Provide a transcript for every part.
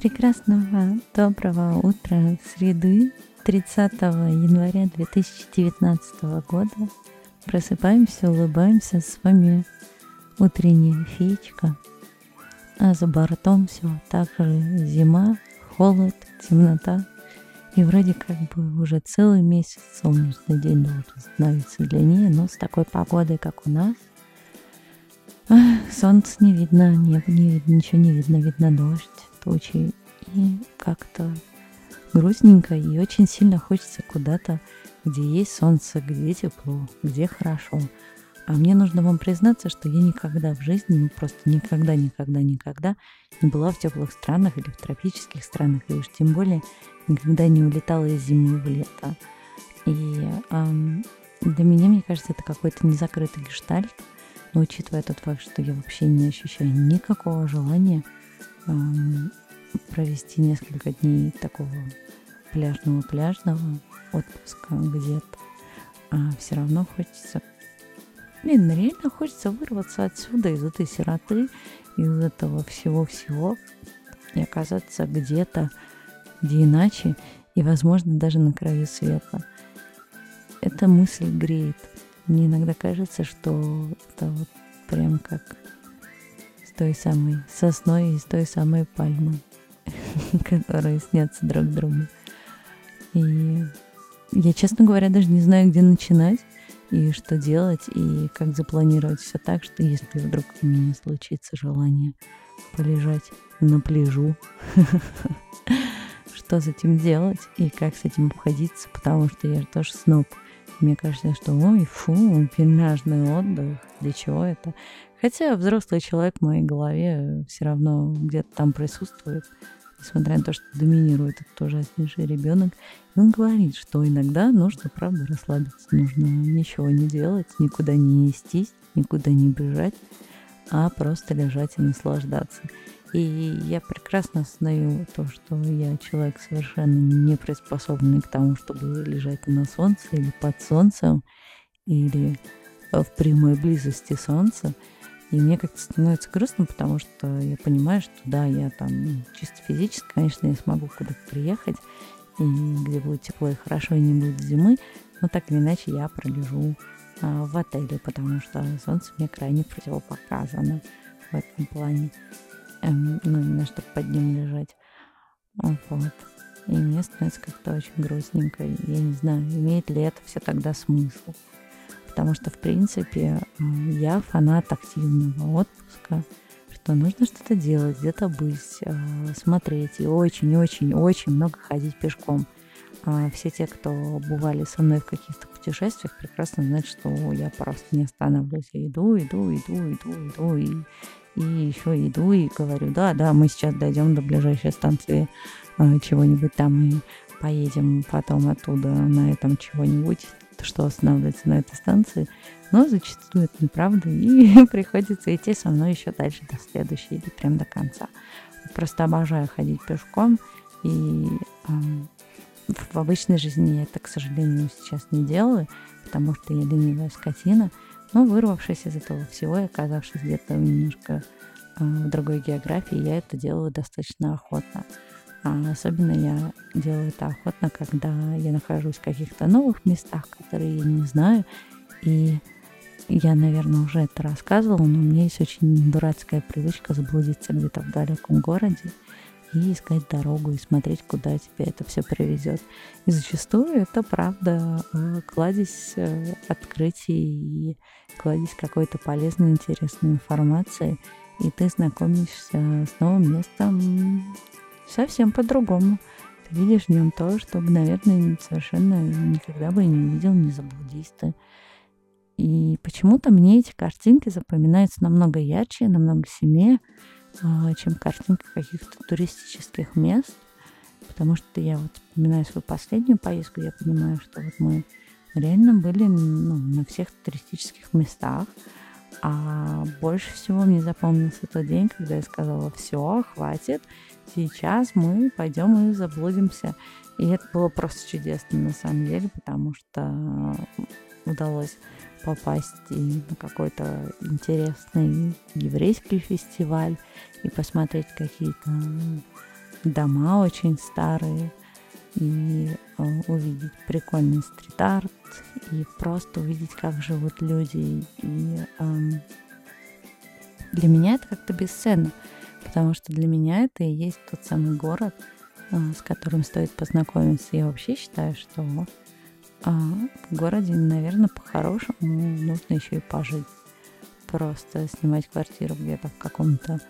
Прекрасного доброго утра среды 30 января 2019 года. Просыпаемся, улыбаемся, с вами утренняя феечка. А за бортом все так же зима, холод, темнота. И вроде как бы уже целый месяц солнечный день должен становиться длиннее, но с такой погодой, как у нас, солнце не видно, небо не видно, ничего не видно, видно дождь, тучи. И как-то грустненько и очень сильно хочется куда-то, где есть солнце, где тепло, где хорошо. А мне нужно вам признаться, что я никогда в жизни, ну просто никогда, никогда, никогда не была в теплых странах или в тропических странах, и уж тем более никогда не улетала из зимы в лето. И эм, для меня, мне кажется, это какой-то незакрытый гештальт, но учитывая тот факт, что я вообще не ощущаю никакого желания провести несколько дней такого пляжного-пляжного отпуска где-то, а все равно хочется Блин, реально хочется вырваться отсюда, из этой сироты, из этого всего-всего и оказаться где-то, где иначе, и, возможно, даже на краю света. Эта мысль греет. Мне иногда кажется, что это вот прям как той самой сосной и с той самой пальмой, которые снятся друг другу. И я, честно говоря, даже не знаю, где начинать и что делать, и как запланировать все так, что если вдруг у меня случится желание полежать на пляжу, что с этим делать и как с этим обходиться, потому что я же тоже сноб. Мне кажется, что ой, фу, пляжный отдых, для чего это? Хотя взрослый человек в моей голове все равно где-то там присутствует несмотря на то, что доминирует этот ужаснейший ребенок. Он говорит, что иногда нужно, правда, расслабиться, нужно ничего не делать, никуда не нестись, никуда не бежать, а просто лежать и наслаждаться. И я прекрасно осознаю то, что я человек совершенно не приспособленный к тому, чтобы лежать на солнце или под солнцем, или в прямой близости солнца. И мне как-то становится грустно, потому что я понимаю, что да, я там ну, чисто физически, конечно, я смогу куда-то приехать, и где будет тепло и хорошо, и не будет зимы, но так или иначе я пролежу а, в отеле, потому что солнце мне крайне противопоказано в этом плане. Эм, ну, именно чтобы под ним лежать. Вот. И мне становится как-то очень грустненько. Я не знаю, имеет ли это все тогда смысл потому что, в принципе, я фанат активного отпуска, что нужно что-то делать, где-то быть, а, смотреть и очень-очень-очень много ходить пешком. А, все те, кто бывали со мной в каких-то путешествиях, прекрасно знают, что я просто не останавливаюсь. Я иду, иду, иду, иду, иду, и, и еще иду, и говорю, да, да, мы сейчас дойдем до ближайшей станции а, чего-нибудь там и поедем потом оттуда на этом чего-нибудь что останавливается на этой станции, но зачастую это неправда, и приходится идти со мной еще дальше до следующей или прям до конца. Просто обожаю ходить пешком, и э, в обычной жизни я это, к сожалению, сейчас не делаю, потому что я ленивая скотина, но вырвавшись из этого всего и оказавшись где-то немножко э, в другой географии, я это делаю достаточно охотно. А особенно я делаю это охотно, когда я нахожусь в каких-то новых местах, которые я не знаю. И я, наверное, уже это рассказывала, но у меня есть очень дурацкая привычка заблудиться где-то в далеком городе и искать дорогу и смотреть, куда тебя это все приведет. И зачастую это правда э, кладезь э, открытий и кладезь какой-то полезной, интересной информации, и ты знакомишься с новым местом, совсем по-другому. Ты видишь в нем то, что, наверное, совершенно никогда бы не увидел, не заблудись ты. И почему-то мне эти картинки запоминаются намного ярче, намного сильнее, чем картинки каких-то туристических мест. Потому что я вот вспоминаю свою последнюю поездку, я понимаю, что вот мы реально были ну, на всех туристических местах. А больше всего мне запомнился тот день, когда я сказала, все, хватит, сейчас мы пойдем и заблудимся. И это было просто чудесно на самом деле, потому что удалось попасть на какой-то интересный еврейский фестиваль и посмотреть какие-то дома очень старые, и э, увидеть прикольный стрит-арт, и просто увидеть, как живут люди. И э, для меня это как-то бесценно, потому что для меня это и есть тот самый город, э, с которым стоит познакомиться. Я вообще считаю, что э, в городе, наверное, по-хорошему нужно еще и пожить. Просто снимать квартиру где-то в каком-то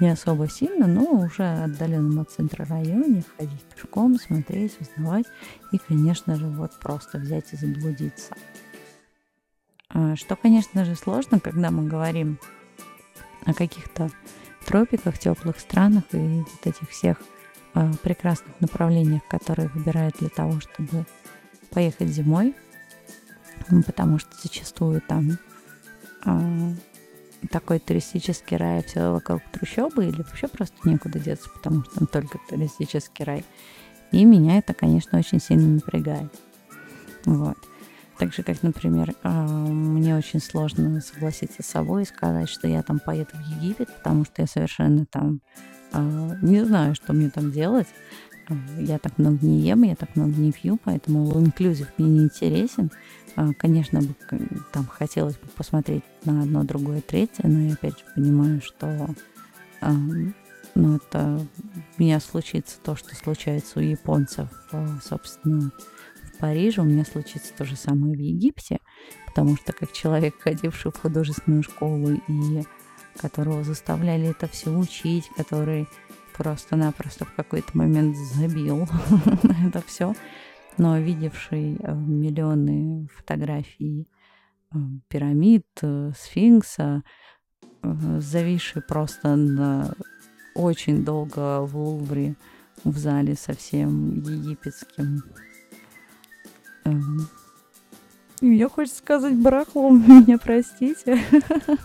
не особо сильно, но уже отдаленном от центра районе, ходить пешком, смотреть, узнавать и, конечно же, вот просто взять и заблудиться. А, что, конечно же, сложно, когда мы говорим о каких-то тропиках, теплых странах и вот этих всех э, прекрасных направлениях, которые выбирают для того, чтобы поехать зимой, потому что зачастую там э, такой туристический рай, все вокруг трущобы, или вообще просто некуда деться, потому что там только туристический рай. И меня это, конечно, очень сильно напрягает. Вот. Так же, как, например, а, мне очень сложно согласиться с собой и сказать, что я там поеду в Египет, потому что я совершенно там а, не знаю, что мне там делать. А, я так много не ем, я так много не пью, поэтому all-inclusive мне не интересен. Конечно, там хотелось бы посмотреть на одно, другое, третье, но я опять же понимаю, что ну, это у меня случится то, что случается у японцев, собственно, Париже, у меня случится то же самое в Египте, потому что как человек, ходивший в художественную школу и которого заставляли это все учить, который просто-напросто в какой-то момент забил на это все, но видевший э, миллионы фотографий э, пирамид, э, сфинкса, зависший просто на очень долго в Лувре в зале совсем египетским Эм, я хочу сказать барахлом, меня простите.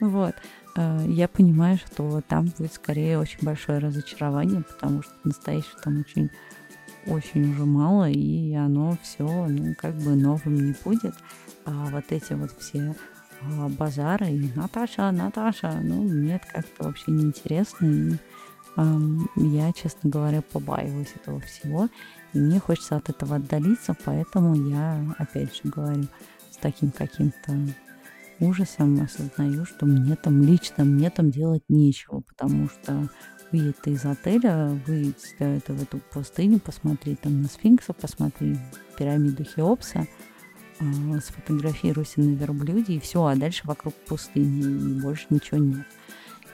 Вот. Э, я понимаю, что там будет скорее очень большое разочарование, потому что настоящего там очень очень уже мало, и оно все, ну, как бы новым не будет. А вот эти вот все а, базары и Наташа, Наташа, ну, нет, как-то вообще неинтересно. И эм, я, честно говоря, побаиваюсь этого всего. И мне хочется от этого отдалиться, поэтому я, опять же говорю, с таким каким-то ужасом осознаю, что мне там лично, мне там делать нечего, потому что выйдет из отеля, выйдет в эту пустыню, посмотреть там на сфинкса, посмотреть пирамиду Хеопса, а, сфотографируйся на верблюде, и все, а дальше вокруг пустыни, и больше ничего нет.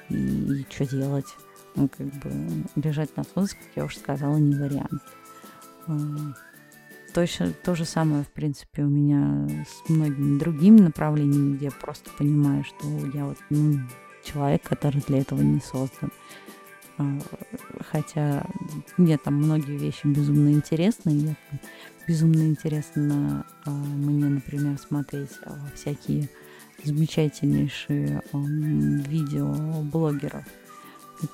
И, и что делать? Ну, как бы лежать на солнце, как я уже сказала, не вариант. Точно то же самое, в принципе, у меня с многими другими направлениями, где я просто понимаю, что я вот ну, человек, который для этого не создан. А, хотя мне там многие вещи безумно интересны. Я, безумно интересно а, мне, например, смотреть а, всякие замечательнейшие видео блогеров.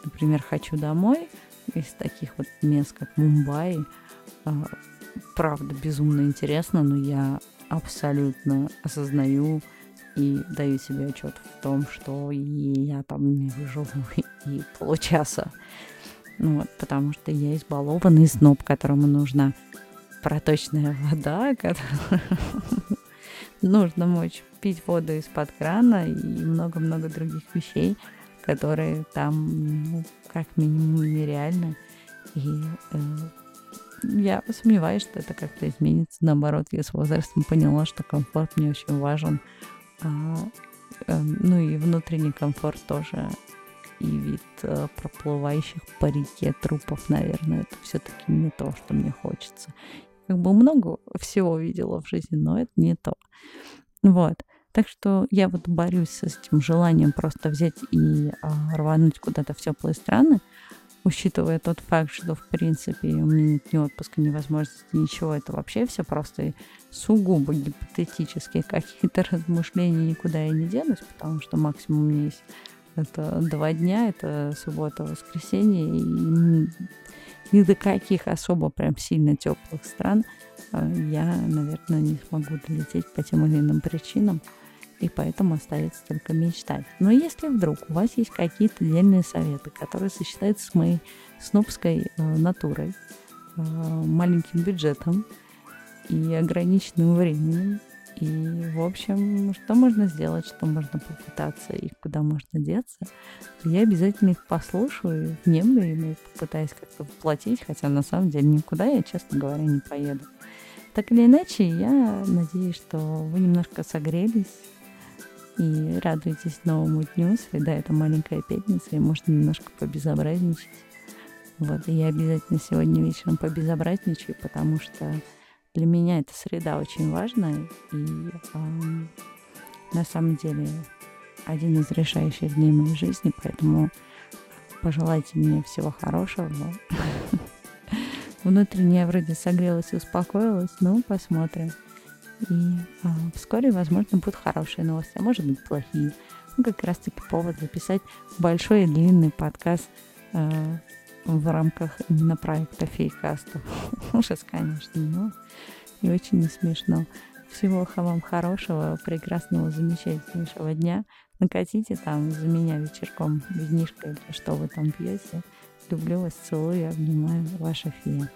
например, «Хочу домой» из таких вот мест, как Мумбаи, правда безумно интересно, но я абсолютно осознаю и даю себе отчет в том, что я там не выживу и получаса. Ну вот, потому что я избалованный сноб, которому нужна проточная вода, которая нужно мочь пить воду из-под крана и много-много других вещей, которые там, ну, как минимум, нереальны. И э, я сомневаюсь, что это как-то изменится. Наоборот, я с возрастом поняла, что комфорт мне очень важен. А, э, ну и внутренний комфорт тоже. И вид э, проплывающих по реке трупов, наверное, это все-таки не то, что мне хочется. Как бы много всего видела в жизни, но это не то. Вот. Так что я вот борюсь с этим желанием просто взять и а, рвануть куда-то в теплые страны, учитывая тот факт, что, в принципе, у меня нет ни отпуска, ни возможности, ничего, это вообще все просто сугубо гипотетические какие-то размышления, никуда я не денусь, потому что максимум у меня есть это два дня, это суббота, воскресенье, и ни до каких особо прям сильно теплых стран а, я, наверное, не смогу долететь по тем или иным причинам и поэтому остается только мечтать. Но если вдруг у вас есть какие-то отдельные советы, которые сочетаются с моей снобской э, натурой, э, маленьким бюджетом и ограниченным временем. И, в общем, что можно сделать, что можно попытаться и куда можно деться, я обязательно их послушаю, внемлю им и попытаюсь как-то воплотить, хотя на самом деле никуда я, честно говоря, не поеду. Так или иначе, я надеюсь, что вы немножко согрелись и радуетесь новому дню. Среда — это маленькая пятница, и можно немножко побезобразничать. Вот, и я обязательно сегодня вечером побезобразничаю, потому что для меня эта среда очень важная, и э, на самом деле один из решающих дней моей жизни, поэтому пожелайте мне всего хорошего. Внутренне я вроде согрелась и успокоилась, но посмотрим. И а, вскоре, возможно, будут хорошие новости, а может быть плохие. Ну, как раз таки повод записать большой и длинный подкаст а, в рамках именно проекта Фейкастов. Ужас, конечно, но и очень не смешно. Всего вам хорошего, прекрасного, замечательнейшего дня. Накатите там за меня вечерком винишко или что вы там пьете. Люблю вас, целую, обнимаю. Ваша фея.